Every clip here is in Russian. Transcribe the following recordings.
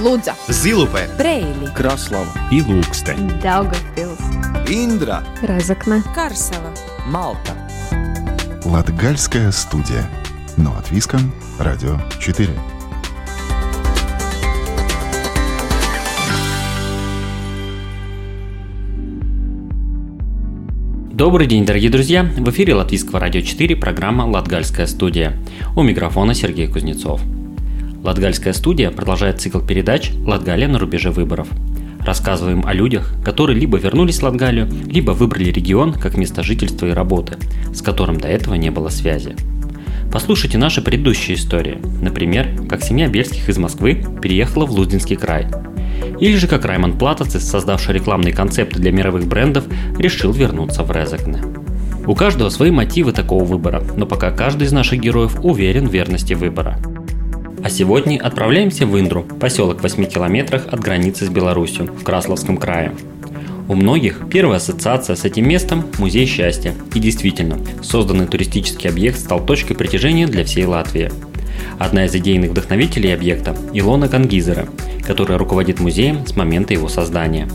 Лудза, Зилупе, Брейли, Краслава и Лукстен. Daugavpils, Индра Разокна, Карсова. Малта Латгальская студия. Но от Виска, Радио 4. Добрый день, дорогие друзья! В эфире Латвийского радио 4 программа «Латгальская студия». У микрофона Сергей Кузнецов. Латгальская студия продолжает цикл передач «Латгалия на рубеже выборов». Рассказываем о людях, которые либо вернулись в Латгалию, либо выбрали регион как место жительства и работы, с которым до этого не было связи. Послушайте наши предыдущие истории. Например, как семья Бельских из Москвы переехала в Луздинский край. Или же как Раймонд Платоцис, создавший рекламные концепты для мировых брендов, решил вернуться в Резекне. У каждого свои мотивы такого выбора, но пока каждый из наших героев уверен в верности выбора. А сегодня отправляемся в Индру, поселок в 8 километрах от границы с Беларусью, в Красловском крае. У многих первая ассоциация с этим местом – музей счастья. И действительно, созданный туристический объект стал точкой притяжения для всей Латвии. Одна из идейных вдохновителей объекта – Илона Кангизера, которая руководит музеем с момента его создания.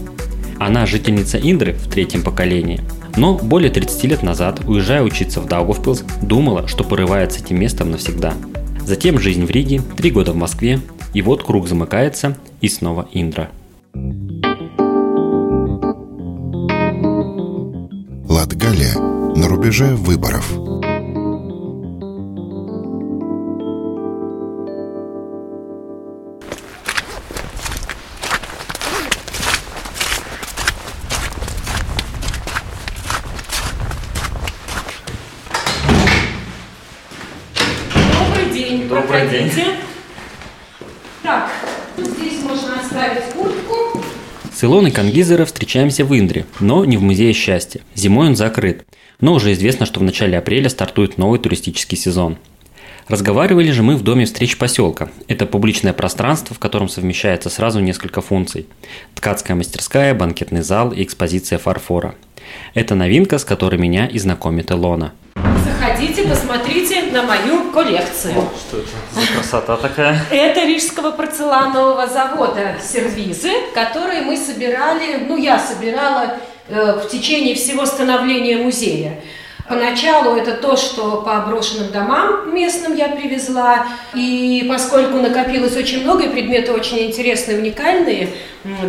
Она жительница Индры в третьем поколении, но более 30 лет назад, уезжая учиться в Даугавпилс, думала, что порывает с этим местом навсегда – Затем жизнь в Риге, три года в Москве, и вот круг замыкается, и снова Индра. Латгалия на рубеже выборов. День. Добрый день. Проходите. Так, здесь можно оставить куртку. С Илоной Кангизера встречаемся в Индре, но не в Музее счастья. Зимой он закрыт. Но уже известно, что в начале апреля стартует новый туристический сезон. Разговаривали же мы в Доме встреч поселка. Это публичное пространство, в котором совмещается сразу несколько функций. Ткацкая мастерская, банкетный зал и экспозиция фарфора. Это новинка, с которой меня и знакомит Илона. Заходите, посмотрите на мою коллекцию. Что это за красота такая? Это Рижского порцеланового завода сервизы, которые мы собирали, ну я собирала э, в течение всего становления музея. Поначалу это то, что по брошенным домам местным я привезла, и поскольку накопилось очень много, и предметы очень интересные, уникальные,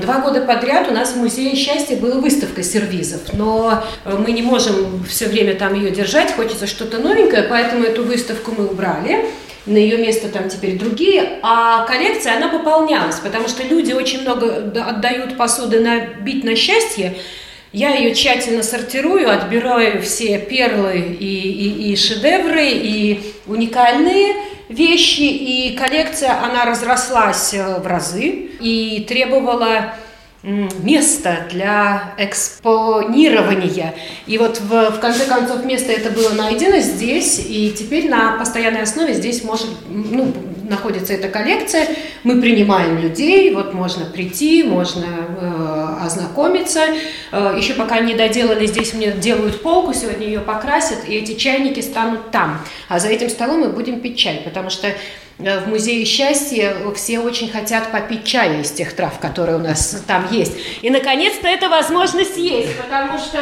два года подряд у нас в Музее счастья была выставка сервизов, но э, мы не можем все время там ее держать, хочется что-то новенькое, поэтому эту выставку мы убрали. На ее место там теперь другие, а коллекция, она пополнялась, потому что люди очень много отдают посуды на бить на счастье, я ее тщательно сортирую, отбираю все перлы и, и, и шедевры, и уникальные вещи, и коллекция, она разрослась э, в разы и требовала м, места для экспонирования. И вот в, в конце концов место это было найдено здесь, и теперь на постоянной основе здесь может, ну, находится эта коллекция. Мы принимаем людей, вот можно прийти, можно э, ознакомиться. Э, еще пока не доделали, здесь мне делают полку, сегодня ее покрасят, и эти чайники станут там. А за этим столом мы будем пить чай, потому что э, в Музее счастья все очень хотят попить чая из тех трав, которые у нас там есть. И, наконец-то, эта возможность есть, потому что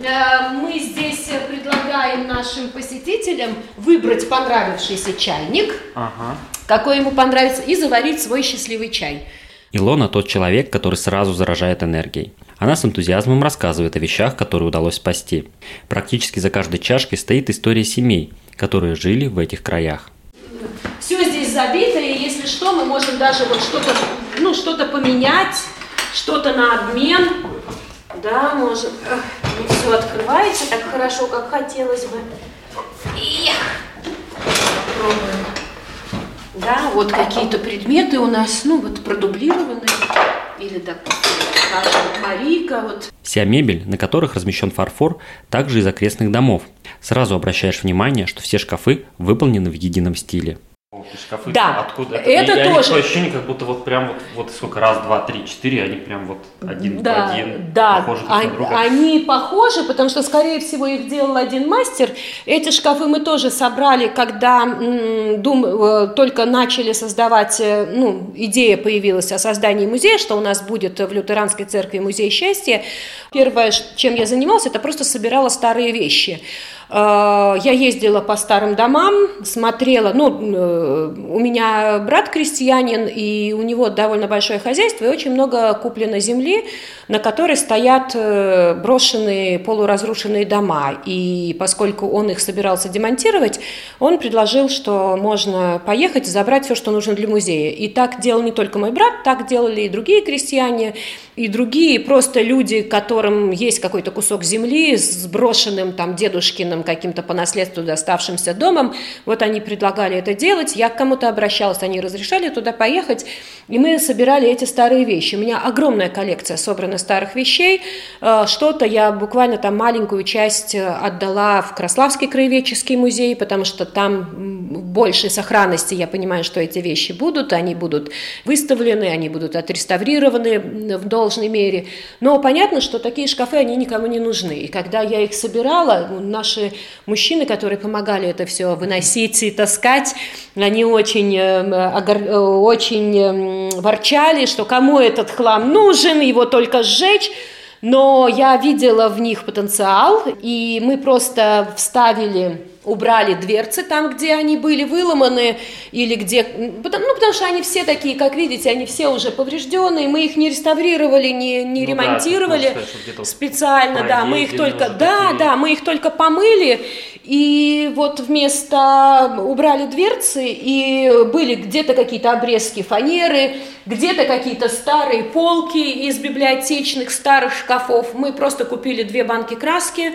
мы здесь предлагаем нашим посетителям выбрать понравившийся чайник, Ага. какой ему понравится, и заварить свой счастливый чай. Илона тот человек, который сразу заражает энергией. Она с энтузиазмом рассказывает о вещах, которые удалось спасти. Практически за каждой чашкой стоит история семей, которые жили в этих краях. Все здесь забито, и если что, мы можем даже вот что-то, ну, что-то поменять, что-то на обмен. Да, можем. Эх, Не все открывается так хорошо, как хотелось бы. Эх, Попробуем. Да, вот какие-то предметы у нас, ну, вот продублированные. Или, допустим, Марика, вот Вся мебель, на которых размещен фарфор, также из окрестных домов. Сразу обращаешь внимание, что все шкафы выполнены в едином стиле. Шкафы. Да, Откуда? это и, тоже. Такое ощущение, как будто вот прям вот, вот сколько, раз, два, три, четыре, они прям вот один да, в один да, похожи друг они, на друга. они похожи, потому что, скорее всего, их делал один мастер. Эти шкафы мы тоже собрали, когда м, дум, э, только начали создавать, э, ну, идея появилась о создании музея, что у нас будет в Лютеранской церкви музей счастья. Первое, чем я занималась, это просто собирала старые вещи. Э, Я ездила по старым домам, смотрела, ну, э, у меня брат крестьянин, и у него довольно большое хозяйство, и очень много куплено земли, на которой стоят э, брошенные, полуразрушенные дома. И поскольку он их собирался демонтировать, он предложил, что можно поехать и забрать все, что нужно для музея. И так делал не только мой брат, так делали и другие крестьяне, и другие просто люди, которым есть какой-то кусок земли с брошенным там дедушкиным каким-то по наследству доставшимся домом. Вот они предлагали это делать, я к кому-то обращалась, они разрешали туда поехать, и мы собирали эти старые вещи. У меня огромная коллекция собрана старых вещей. Э, Что-то я буквально там маленькую часть э, отдала в Краславский краеведческий музей, потому что там большей сохранности я понимаю, что эти вещи будут, они будут выставлены, они будут отреставрированы в должной мере. Но понятно, что такие шкафы, они никому не нужны. И когда я их собирала, ну, мужчины, которые помогали это все выносить и таскать, они очень, э, огор- э, очень э, ворчали, что кому этот хлам нужен, его только сжечь. Но я видела в них потенциал, и мы просто вставили убрали дверцы там, где они были выломаны, или где... Ну, потому что они все такие, как видите, они все уже поврежденные, мы их не реставрировали, не, не Ну да, ремонтировали что где-то специально, да, мы их только... Да, да, мы их только помыли, и вот вместо... убрали дверцы, и были где-то какие-то обрезки фанеры, где-то какие-то старые полки из библиотечных старых шкафов. Мы просто купили две банки краски,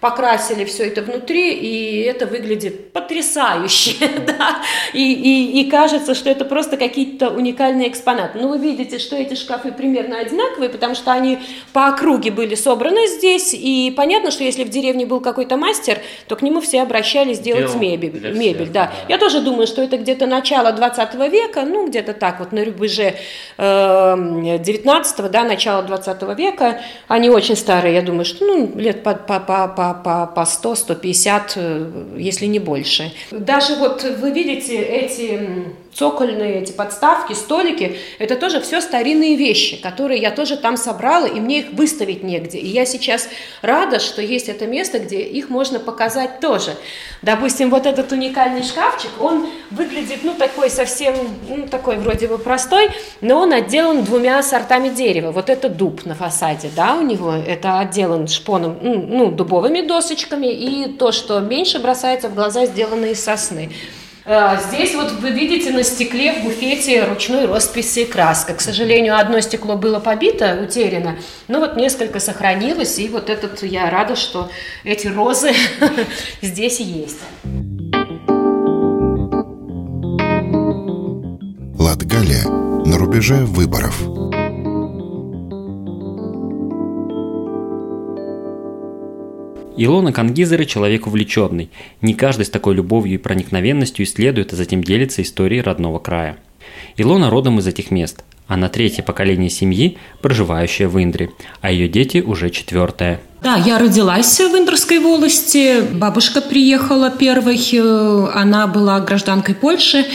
покрасили все это внутри, и это выглядит потрясающе, да, и, и, и кажется, что это просто какие-то уникальные экспонаты. Ну, вы видите, что эти шкафы примерно одинаковые, потому что они по округе были собраны здесь, и понятно, что если в деревне был какой-то мастер, то к нему все обращались делать Делал мебель, мебель, всех, да. да. Я тоже думаю, что это где-то начало 20 века, ну, где-то так, вот на рубеже э, 19 да, начало 20 века, они очень старые, я думаю, что, ну, лет по, по, по, по, по, по 100, 150, э, если не больше. Даже вот вы видите эти цокольные эти подставки, столики, это тоже все старинные вещи, которые я тоже там собрала, и мне их выставить негде. И я сейчас рада, что есть это место, где их можно показать тоже. Допустим, вот этот уникальный шкафчик, он выглядит, ну, такой совсем, ну, такой вроде бы простой, но он отделан двумя сортами дерева. Вот это дуб на фасаде, да, у него, это отделан шпоном, ну, ну, дубовыми досочками, и то, что меньше бросается в глаза, сделано из сосны. Э, Здесь вот вы видите на стекле в буфете ручной росписи краска. К сожалению, одно стекло было побито, утеряно, но вот несколько сохранилось, и вот этот я рада, что эти розы здесь есть. Латгалия на рубеже выборов. Илона Кангизера – человек увлеченный. Не каждый с такой любовью и проникновенностью исследует, а затем делится историей родного края. Илона родом из этих мест. Она третье поколение семьи, проживающая в Индре, а ее дети уже четвертое. Да, я родилась в Индерской волости. Бабушка приехала первой. э, Она была гражданкой Польши,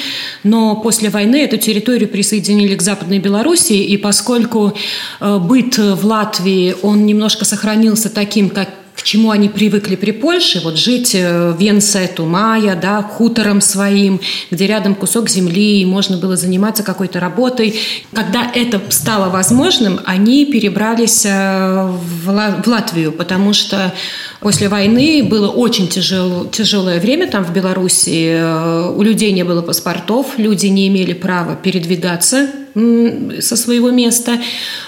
но после войны эту территорию присоединили к Западной Белоруссии. И поскольку э, быт в Латвии, он немножко сохранился таким, как к чему они привыкли при Польше, вот жить э, в Венсету Мая, да, хутором своим, где рядом кусок земли, и можно было заниматься какой-то работой. Когда это стало возможным, они перебрались э, в Латвию, потому что после войны было очень тяжел, тяжелое время там в Беларуси. Э, У людей не было паспортов, люди не имели права передвигаться со своего места.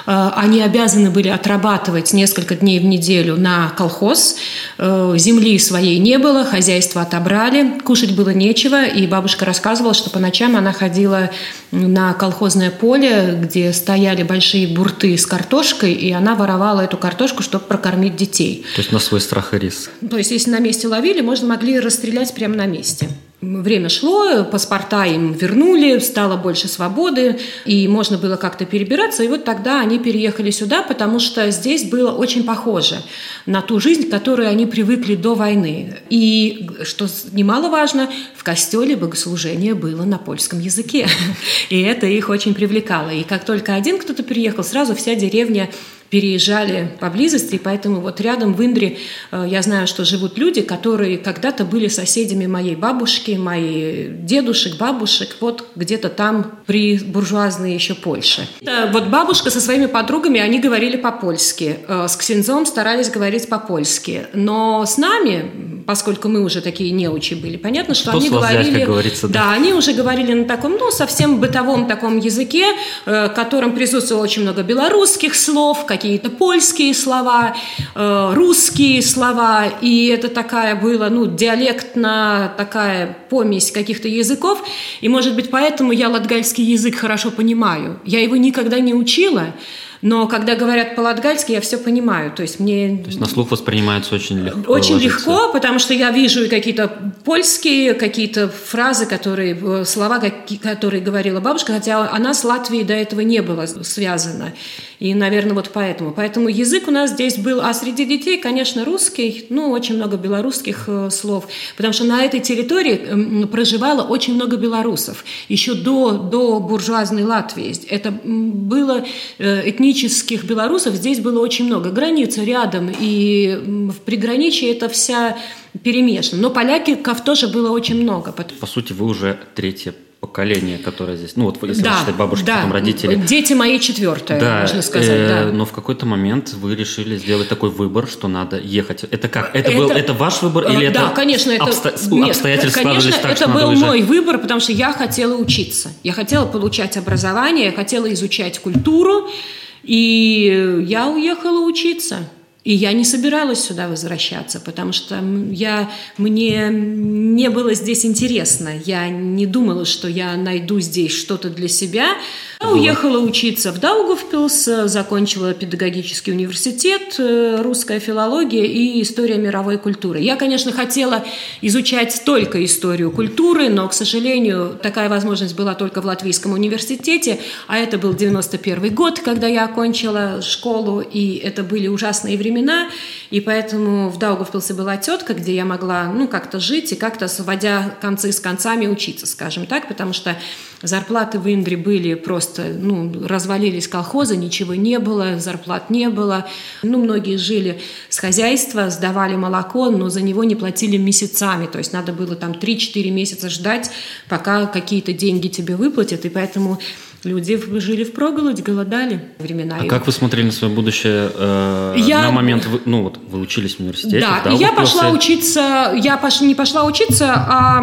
Э, Они обязаны были отрабатывать несколько дней в неделю на колхоз. Э, Земли своей не было, хозяйство отобрали, кушать было нечего. И бабушка рассказывала, что по ночам она ходила на колхозное поле, где стояли большие бурты с картошкой, и она воровала эту картошку, чтобы прокормить детей. То есть на свой страх риск. То есть, если на месте ловили, можно могли расстрелять прямо на месте. время шло, паспорта им вернули, стало больше свободы, и можно было как-то перебираться. И вот тогда они переехали сюда, потому что здесь было очень похоже на ту жизнь, к которой они привыкли до войны. И, что немаловажно, в костеле богослужение было на польском языке. И это их очень привлекало. И как только один кто-то переехал, сразу вся деревня переезжали поблизости, и поэтому вот рядом в Индре э, я знаю, что живут люди, которые когда-то были соседями моей бабушки, моей дедушек, бабушек, вот где-то там при буржуазной еще Польше. Вот бабушка со своими подругами, они говорили по-польски, э, с ксензом старались говорить по-польски, но с нами, поскольку мы уже такие неучи были, понятно, что, что они говорили... Да. да, они уже говорили на таком, ну, совсем бытовом таком языке, э, в котором присутствовало очень много белорусских слов, какие-то польские слова, э, русские слова, и это такая была, ну, диалектно такая помесь каких-то языков, и, может быть, поэтому я латгальский язык хорошо понимаю. Я его никогда не учила, но когда говорят по-латгальски, я все понимаю. То есть мне... То есть на слух воспринимается очень легко. Очень ложится. легко, потому что я вижу какие-то польские, какие-то фразы, которые, э, слова, которые говорила бабушка, хотя она с Латвией до этого не была связана. И, наверное, вот поэтому. Поэтому язык у нас здесь был, а среди детей, конечно, русский, ну, очень много белорусских э, слов, потому что на этой территории проживало очень много белорусов, еще до, до буржуазной Латвии. Это было э, этнических белорусов, здесь было очень много. Граница рядом, и в приграничье это вся перемешано. Но поляков тоже было очень много. По сути, вы уже третье поколение, которое здесь, ну вот если да, считать бабушки, да. потом родители. Дети мои четвертое, да, можно сказать, э, да. Но в какой-то момент вы решили сделать такой выбор, что надо ехать. Это как? Это, это был это ваш выбор или э, да, это? конечно, это обсто... нет, обстоятельства конечно, так, это был мой выбор, потому что я хотела учиться, я хотела получать образование, я хотела изучать культуру, и я уехала учиться. И я не собиралась сюда возвращаться, потому что я, мне не было здесь интересно. Я не думала, что я найду здесь что-то для себя. Я уехала учиться в Даугавпилс, закончила педагогический университет, э, русская филология и история мировой культуры. Я, конечно, хотела изучать только историю культуры, но, к сожалению, такая возможность была только в Латвийском университете, а это был 91 год, когда я окончила школу, и это были ужасные времена, и поэтому в Даугавпилсе была тетка, где я могла, ну, как-то жить и как-то, сводя концы с концами, учиться, скажем так, потому что зарплаты в Индре были просто ну, развалились колхозы, ничего не было, зарплат не было. Ну, многие жили с хозяйства, сдавали молоко, но за него не платили месяцами. То есть надо было там 3-4 месяца ждать, пока какие-то деньги тебе выплатят. И поэтому Люди жили в проголодь, голодали времена. А как вы смотрели на свое будущее э, я... на момент, вы, ну вот вы учились в университете? Да, да я пошла учиться, я пош, не пошла учиться, а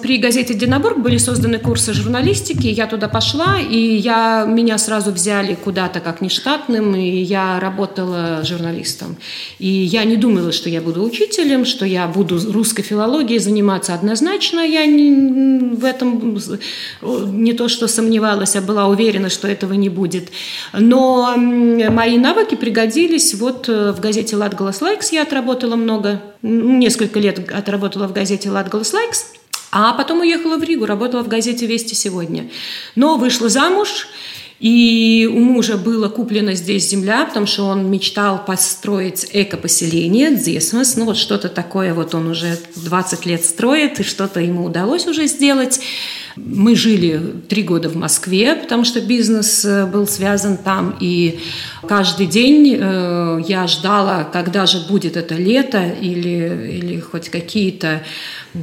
при газете «Динабург» были созданы курсы журналистики, я туда пошла, и я, меня сразу взяли куда-то как нештатным, и я работала журналистом. И я не думала, что я буду учителем, что я буду русской филологией заниматься однозначно, я не, в этом не то что сомневалась, а была была уверена, что этого не будет. Но мои навыки пригодились. Вот э, в газете «Latgales Laiks» я отработала много, несколько лет отработала в газете «Latgales Laiks», а потом уехала в Ригу, работала в газете «Вести сегодня». Но вышла замуж, и у мужа была куплена здесь земля, потому что он мечтал построить эко-поселение, Дзесмос, ну вот что-то такое вот он уже 20 лет строит, и что-то ему удалось уже сделать. Мы жили три года в Москве, потому что бизнес э, был связан там, и каждый день э, я ждала, когда же будет это лето или, или хоть какие-то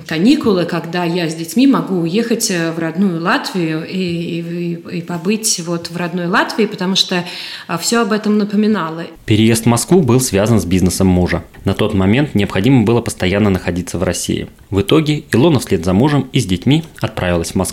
каникулы, когда я с детьми могу уехать э, в родную Латвию и, и, и побыть вот в родной Латвии, потому что все об этом напоминало. Переезд в Москву был связан с бизнесом мужа. На тот момент необходимо было постоянно находиться в России. В итоге Илона вслед за мужем и с детьми отправилась в Москву.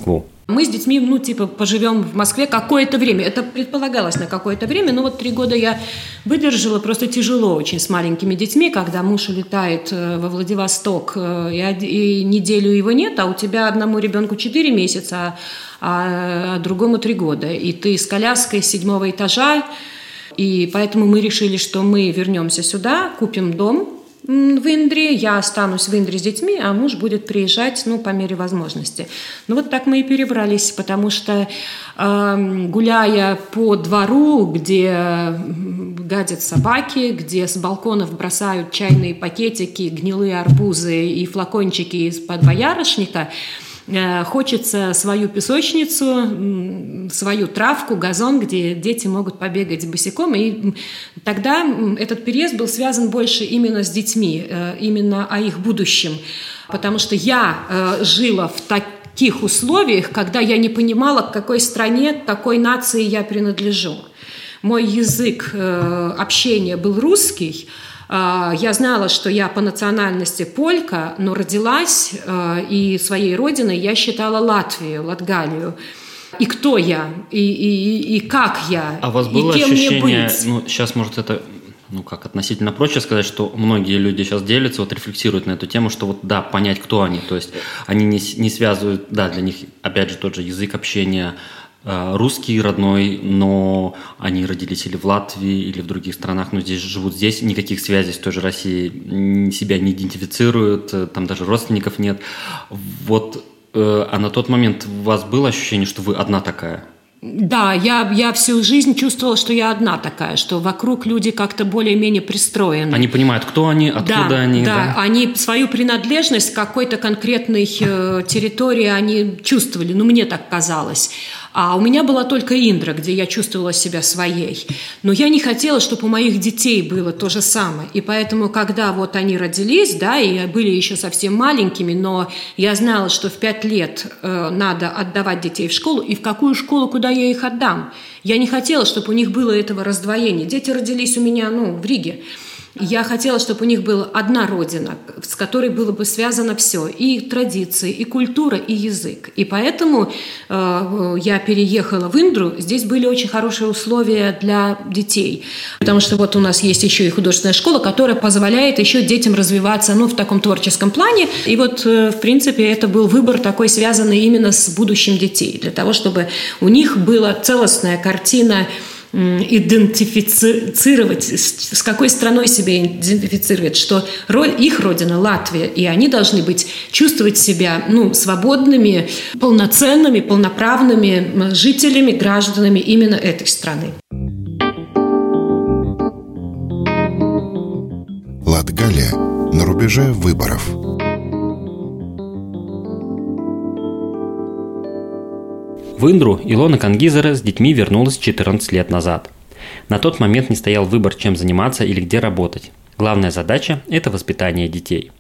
Мы с детьми, ну, типа, поживем в Москве какое-то время. Это предполагалось на какое-то время, но вот три года я выдержала. Просто тяжело очень с маленькими детьми, когда муж улетает э, во Владивосток, э, и, и неделю его нет, а у тебя одному ребенку четыре месяца, а, а другому три года. И ты с коляской с седьмого этажа, и поэтому мы решили, что мы вернемся сюда, купим дом, в Индре, я останусь в Индре с детьми, а муж будет приезжать, ну, по мере возможности. Ну, вот так мы и перебрались, потому что э, гуляя по двору, где гадят собаки, где с балконов бросают чайные пакетики, гнилые арбузы и флакончики из-под боярышника, хочется свою песочницу, свою травку, газон, где дети могут побегать босиком. И тогда этот переезд был связан больше именно с детьми, э, именно о их будущем. Потому что я э, жила в таких условиях, когда я не понимала, к какой стране, к какой нации я принадлежу. Мой язык общения был русский, я знала, что я по национальности полька, но родилась а, и своей родиной я считала Латвию, Латгалию. И кто я, и, и, и как я, а у вас было и кем ощущение, мне быть. ну, сейчас, может, это ну, как относительно проще сказать, что многие люди сейчас делятся, вот рефлексируют на эту тему, что вот, да, понять, кто они, то есть они не, не связывают, да, для них, опять же, тот же язык общения, русский родной, но они родились или в Латвии, или в других странах, но здесь живут здесь, никаких связей с той же Россией, себя не идентифицируют, э, там даже родственников нет. Вот, э, а на тот момент у вас было ощущение, что вы одна такая? Да, я, я всю жизнь чувствовала, что я одна такая, что вокруг люди как-то более-менее пристроены. Они понимают, кто они, откуда да, они. Да, да, они свою принадлежность к какой-то конкретной э, территории они чувствовали, ну мне так казалось. А у меня была только Индра, где я чувствовала себя своей. Но я не хотела, чтобы у моих детей было то же самое. И поэтому, когда вот они родились, да, и были еще совсем маленькими, но я знала, что в пять лет э, надо отдавать детей в школу, и в какую школу, куда я их отдам. Я не хотела, чтобы у них было этого раздвоения. Дети родились у меня, ну, в Риге. Я хотела, чтобы у них была одна родина, с которой было бы связано все, и традиции, и культура, и язык. И поэтому э, я переехала в Индру. Здесь были очень хорошие условия для детей, потому что вот у нас есть еще и художественная школа, которая позволяет еще детям развиваться, ну, в таком творческом плане. И вот, э, в принципе, это был выбор такой, связанный именно с будущим детей, для того, чтобы у них была целостная картина идентифицировать, с какой страной себя идентифицировать, что их родина Латвия, и они должны быть, чувствовать себя ну, свободными, полноценными, полноправными жителями, гражданами именно этой страны. Латгалия на рубеже выборов – В Индру Илона Кангизера с детьми вернулась 14 лет назад. На тот момент не стоял выбор, чем заниматься или где работать. Главная задача – это воспитание детей.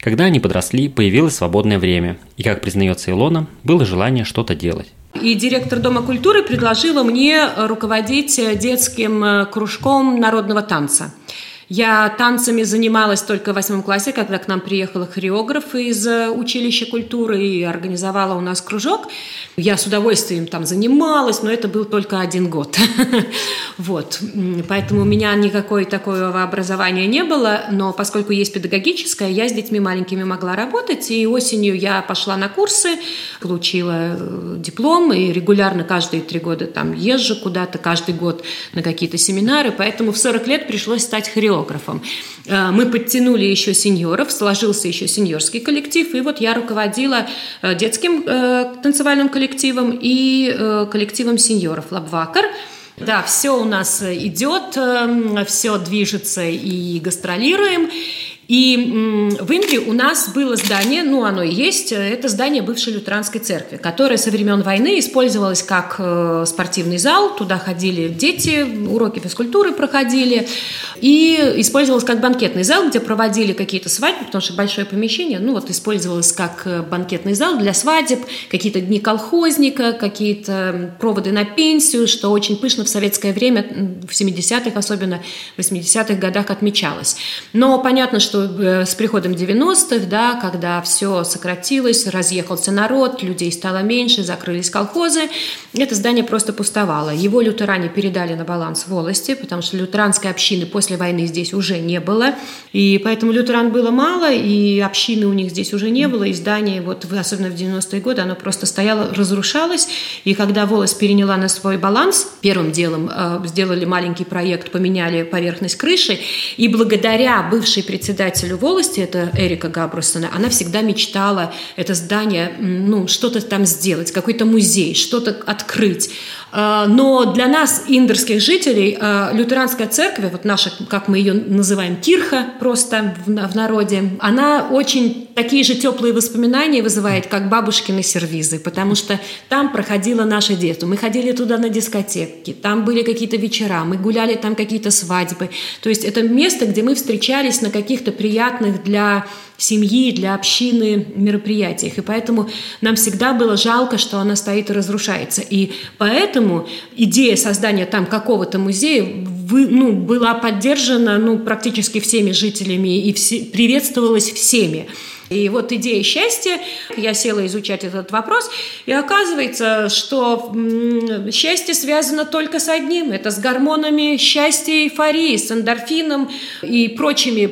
Когда они подросли, появилось свободное время, и, как признается Илона, было желание что-то делать. И директор Дома культуры предложила мне руководить детским кружком народного танца – я танцами занималась только в восьмом классе, когда к нам приехала хореограф из э, училища культуры и организовала у нас кружок. Я с удовольствием там занималась, но это был только один год. Вот. Поэтому у меня никакой такого образования не было, но поскольку есть педагогическое, я с детьми маленькими могла работать, и осенью я пошла на курсы, получила э, диплом, и регулярно каждые три года там езжу куда-то, каждый год на какие-то семинары, поэтому в 40 лет пришлось стать хореографом хореографом. Э, мы подтянули еще сеньоров, сложился еще сеньорский коллектив, и вот я руководила э, детским э, танцевальным коллективом и коллективом сеньоров «Лабвакар». Да, все у нас идет, все движется и гастролируем. И в Индии у нас было здание, ну оно и есть, это здание бывшей лютеранской церкви, которое со времен войны использовалось как э, спортивный зал, туда ходили дети, уроки физкультуры проходили, и использовалось как банкетный зал, где проводили какие-то свадьбы, потому что большое помещение, ну вот использовалось как э, банкетный зал для свадеб, какие-то дни колхозника, какие-то проводы на пенсию, что очень пышно в советское время, в 70-х, особенно в 80-х годах отмечалось. Но понятно, что что э, с приходом 90-х, да, когда все сократилось, разъехался народ, людей стало меньше, закрылись колхозы, это здание просто пустовало. Его лютеране передали на баланс волости, потому что лютеранской общины после войны здесь уже не было, и поэтому лютеран было мало, и общины у них здесь уже не было, и здание, вот, особенно в 90-е годы, оно просто стояло, разрушалось, и когда волость переняла на свой баланс, первым делом э, сделали маленький проект, поменяли поверхность крыши, и благодаря бывшей председатель председателю волости, это Эрика Габрусона, она всегда мечтала это здание, ну, что-то там сделать, какой-то музей, что-то открыть. А, но для нас, индерских жителей, а, лютеранская церковь, вот наша, как мы ее называем, кирха просто в народе, она очень такие же теплые воспоминания вызывает, как бабушкины сервизы, потому что там проходило наше детство. Мы ходили туда на дискотеки, там были какие-то вечера, мы гуляли там какие-то свадьбы. То есть это место, где мы встречались на каких-то приятных для семьи, для общины мероприятиях. И поэтому нам всегда было жалко, что она стоит и разрушается. И поэтому идея создания там какого-то музея вы, ну, была поддержана ну, практически всеми жителями и все, приветствовалась всеми. И вот идея счастья, я села изучать этот вопрос, и оказывается, что счастье связано только с одним, это с гормонами счастья и эйфории, с эндорфином и прочими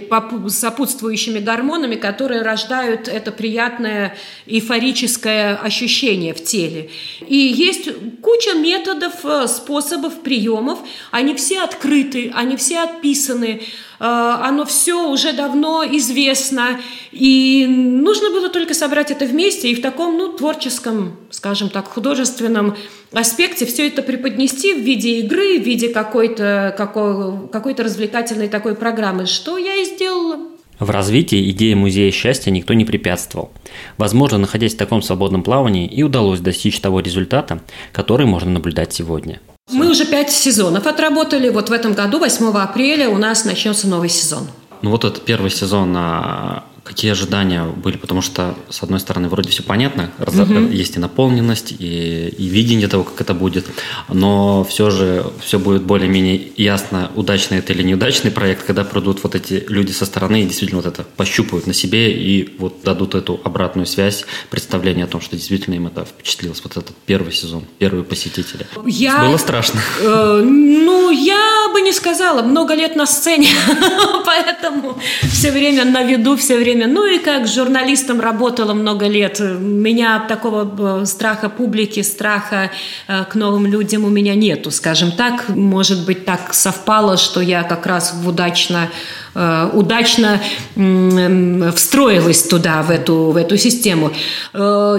сопутствующими гормонами, которые рождают это приятное эйфорическое ощущение в теле. И есть куча методов, э, способов, приемов, они все открыты, они все описаны, Э, оно все уже давно известно, и нужно было только собрать это вместе и в таком, ну, творческом, скажем так, художественном аспекте все это преподнести в виде игры, в виде какой-то какой, какой-то развлекательной такой программы, что я и сделала. В развитии идеи музея счастья никто не препятствовал. Возможно, находясь в таком свободном плавании, и удалось достичь того результата, который можно наблюдать сегодня – мы уже пять сезонов отработали. Вот в этом году, 8 апреля, у нас начнется новый сезон. Ну вот этот первый сезон а, Какие ожидания были? Потому что, с одной стороны, вроде все понятно, угу. есть и наполненность, и, и видение того, как это будет, но все же все будет более-менее ясно, удачный это или неудачный проект, когда придут вот эти люди со стороны и действительно вот это пощупают на себе и вот дадут эту обратную связь, представление о том, что действительно им это впечатлилось, вот этот первый сезон, первые посетители. Я... Было страшно? Э, ну, я бы не сказала, много лет на сцене, поэтому все время на виду, все время время. Ну и как журналистом работала много лет. Меня такого э, страха публики, страха э, к новым людям у меня нету, скажем так. Может быть, так совпало, что я как раз удачно э, удачно встроилась туда, в эту, в эту систему. Я,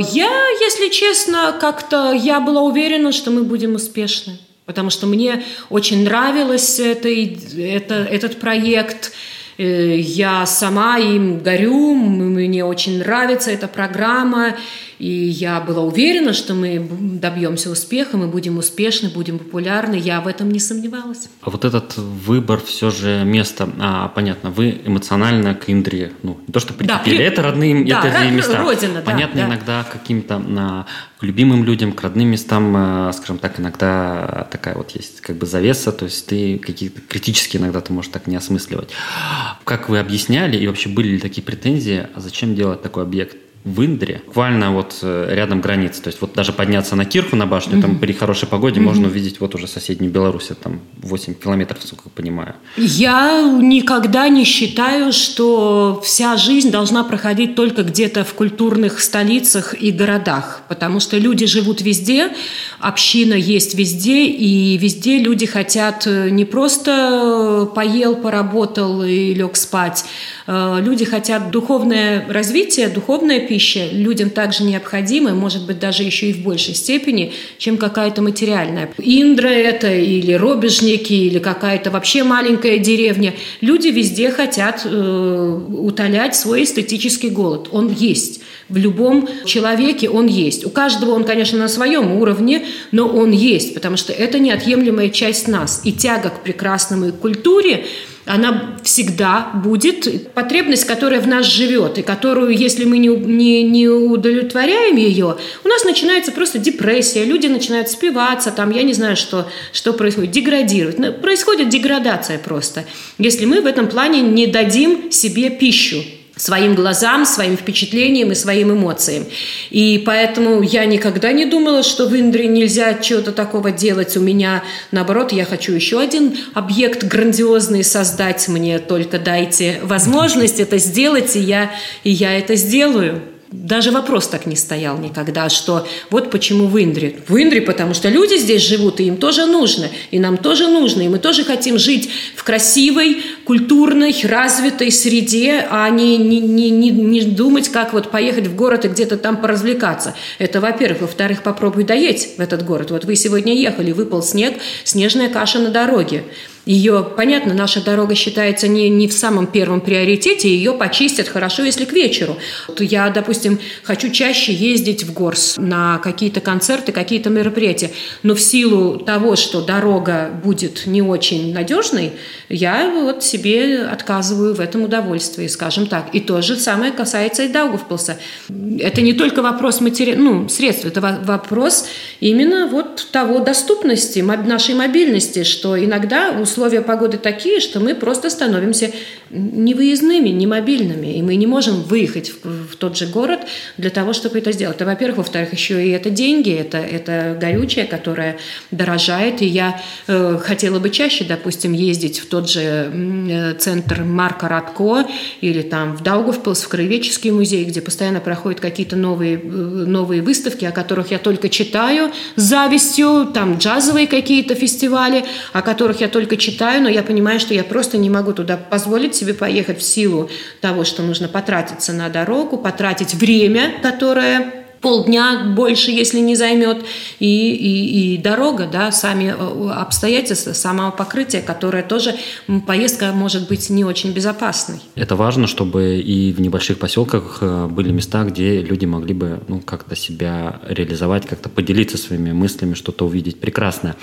если честно, как-то я была уверена, что мы будем успешны. Потому что мне очень нравилось это, это, этот проект. Э, я сама им горю, мне очень нравится эта программа, и я была уверена, что мы добьемся успеха, мы будем успешны, будем популярны. Я в этом не сомневалась. А вот этот выбор все же места, а, понятно, вы эмоционально к Индре, ну, не то, что прикипели, да, это родные да, это места. Родина, понятно, да, иногда каким-то на, к любимым людям, к родным местам, э, скажем так, иногда такая вот есть как бы завеса, то есть ты какие-то критические иногда ты можешь так не осмысливать. Как вы объясняли и вообще были ли такие претензии, а зачем делать такой объект в Индре, буквально вот э, рядом границы. То есть вот даже подняться на Кирху, на башню, mm-hmm. там при хорошей погоде mm-hmm. можно увидеть вот уже соседнюю Беларусь, там 8 километров, сколько понимаю. Я никогда не считаю, что вся жизнь должна проходить только где-то в культурных столицах и городах, потому что люди живут везде, община есть везде, и везде люди хотят э, не просто поел, поработал и лег спать, э, люди хотят духовное развитие, духовное пища людям также необходима, может быть, даже еще и в большей степени, чем какая-то материальная. Индра это или робежники, или какая-то вообще маленькая деревня. Люди везде хотят э, утолять свой эстетический голод. Он есть. В любом человеке он есть. У каждого он, конечно, на своем уровне, но он есть, потому что это неотъемлемая часть нас. И тяга к прекрасному и культуре – она всегда будет потребность, которая в нас живет, и которую, если мы не, не, не удовлетворяем ее, у нас начинается просто депрессия, люди начинают спиваться, там, я не знаю, что, что происходит, деградировать. Происходит деградация просто, если мы в этом плане не дадим себе пищу своим глазам, своим впечатлениям и своим эмоциям. И поэтому я никогда не думала, что в Индре нельзя чего-то такого делать. У меня, наоборот, я хочу еще один объект грандиозный создать. Мне только дайте возможность это сделать, и я, и я это сделаю. Даже вопрос так не стоял никогда, что вот почему в Индре. В Индре, потому что люди здесь живут, и им тоже нужно, и нам тоже нужно, и мы тоже хотим жить в красивой, культурной, развитой среде, а не, не, не, не, не думать, как вот поехать в город и где-то там поразвлекаться. Это, во-первых. Во-вторых, попробуй доедь в этот город. Вот вы сегодня ехали, выпал снег, снежная каша на дороге. Ее, понятно, наша дорога считается не, не в самом первом приоритете, ее почистят хорошо, если к вечеру. Я, допустим, хочу чаще ездить в Горс на какие-то концерты, какие-то мероприятия, но в силу того, что дорога будет не очень надежной, я вот себе отказываю в этом удовольствии, скажем так. И то же самое касается и Даугавпилса. Это не только вопрос матери... ну, средств, это вопрос именно вот того доступности, нашей мобильности, что иногда условия погоды такие, что мы просто становимся невыездными, немобильными, и мы не можем выехать в, в тот же город для того, чтобы это сделать. Это, во-первых. Во-вторых, еще и это деньги, это, это горючее, которое дорожает, и я э, хотела бы чаще, допустим, ездить в тот же э, центр Марка Радко или там в Даугавпилс, в Краеведческий музей, где постоянно проходят какие-то новые, э, новые выставки, о которых я только читаю с завистью, там джазовые какие-то фестивали, о которых я только читаю, но я понимаю, что я просто не могу туда позволить себе поехать в силу того, что нужно потратиться на дорогу, потратить время, которое полдня больше, если не займет, и, и, и дорога, да, сами э, обстоятельства, само покрытие, которое тоже поездка может быть не очень безопасной. Это важно, чтобы и в небольших поселках э, были места, где люди могли бы ну, как-то себя реализовать, как-то поделиться своими мыслями, что-то увидеть прекрасное.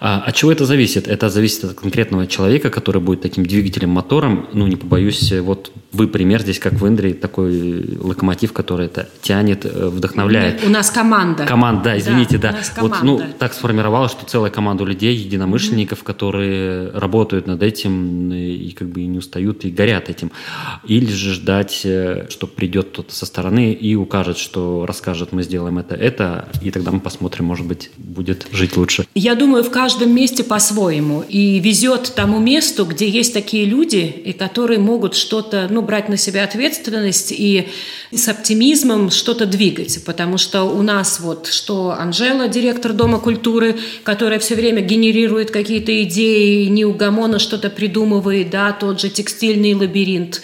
А, от чего это зависит? Это зависит от конкретного человека, который будет таким двигателем, мотором. Ну, не побоюсь, вот вы пример здесь, как в Индии, такой локомотив, который это тянет, э, вдохновляет вдохновляет. У нас команда. Команда, да, извините, да. да. Вот, ну, так сформировалось, что целая команда людей, единомышленников, mm-hmm. которые работают над этим и как бы не устают и горят этим. Или же ждать, э, что придет кто-то со стороны и укажет, что расскажет, мы сделаем это, это, и тогда мы посмотрим, может быть, будет жить лучше. Я думаю, в каждом месте по-своему. И везет тому месту, где есть такие люди, и которые могут что-то, ну, брать на себя ответственность и с оптимизмом что-то двигать потому что у нас вот что Анжела, директор Дома культуры, которая все время генерирует какие-то идеи, неугомонно что-то придумывает, да, тот же текстильный лабиринт,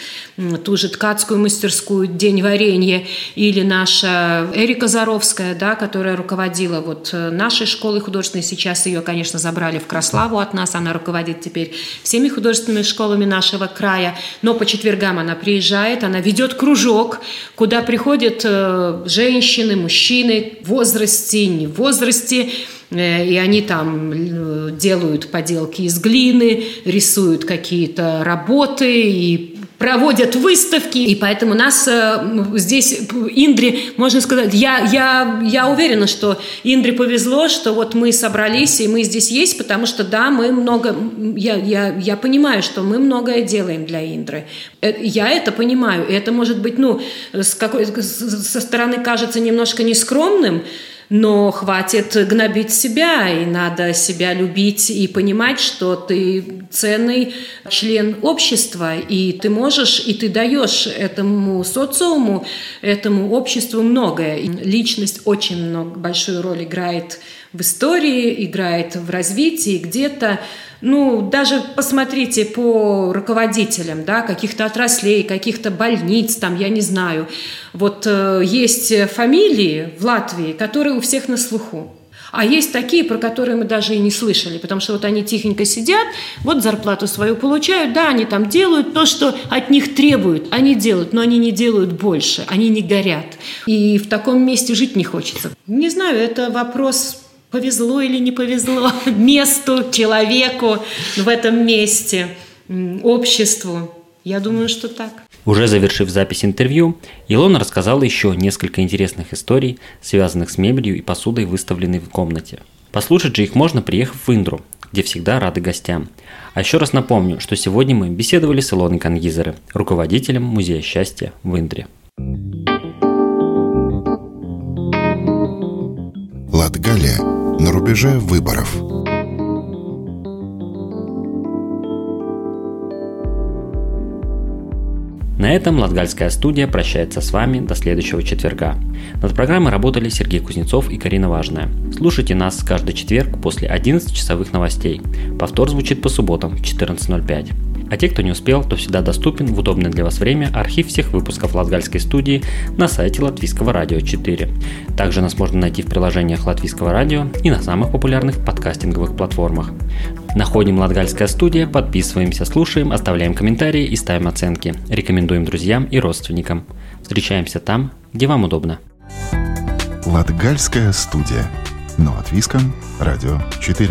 ту же ткацкую мастерскую «День варенья», или наша Эрика Заровская, да, которая руководила вот э, нашей школой художественной, сейчас ее, конечно, забрали в Краславу от нас, она руководит теперь всеми художественными школами нашего края, но по четвергам она приезжает, она ведет кружок, куда приходят э, женщины, женщины, мужчины в возрасте, не в возрасте, э, и они там э, делают поделки из глины, рисуют какие-то работы и проводят выставки, и поэтому нас э, здесь, Индре, можно сказать, я, я, я уверена, что Индре повезло, что вот мы собрались, и мы здесь есть, потому что, да, мы много, я, я, я понимаю, что мы многое делаем для Индры. Э, я это понимаю, и это может быть, ну, с какой, со стороны кажется немножко нескромным, но хватит гнобить себя, и надо себя любить и понимать, что ты ценный член общества, и ты можешь, и ты даешь этому социуму, этому обществу многое. И личность очень много, большую роль играет в истории, играет в развитии, где-то ну, даже посмотрите по руководителям, да, каких-то отраслей, каких-то больниц, там, я не знаю. Вот э, есть фамилии в Латвии, которые у всех на слуху. А есть такие, про которые мы даже и не слышали, потому что вот они тихенько сидят, вот зарплату свою получают, да, они там делают то, что от них требуют, они делают, но они не делают больше, они не горят. И в таком месте жить не хочется. Не знаю, это вопрос повезло или не повезло месту, человеку в этом месте, обществу. Я думаю, что так. Уже завершив запись интервью, Илона рассказала еще несколько интересных историй, связанных с мебелью и посудой, выставленной в комнате. Послушать же их можно, приехав в Индру, где всегда рады гостям. А еще раз напомню, что сегодня мы беседовали с Илоной Кангизеры, руководителем Музея счастья в Индре. Латгалия на рубеже выборов. На этом Латгальская студия прощается с вами до следующего четверга. Над программой работали Сергей Кузнецов и Карина Важная. Слушайте нас каждый четверг после 11 часовых новостей. Повтор звучит по субботам в 14.05. А те, кто не успел, то всегда доступен в удобное для вас время архив всех выпусков Латгальской студии на сайте Латвийского радио 4. Также нас можно найти в приложениях Латвийского радио и на самых популярных подкастинговых платформах. Находим Латгальская студия, подписываемся, слушаем, оставляем комментарии и ставим оценки. Рекомендуем друзьям и родственникам. Встречаемся там, где вам удобно. Латгальская студия. Но от Виском, Радио 4.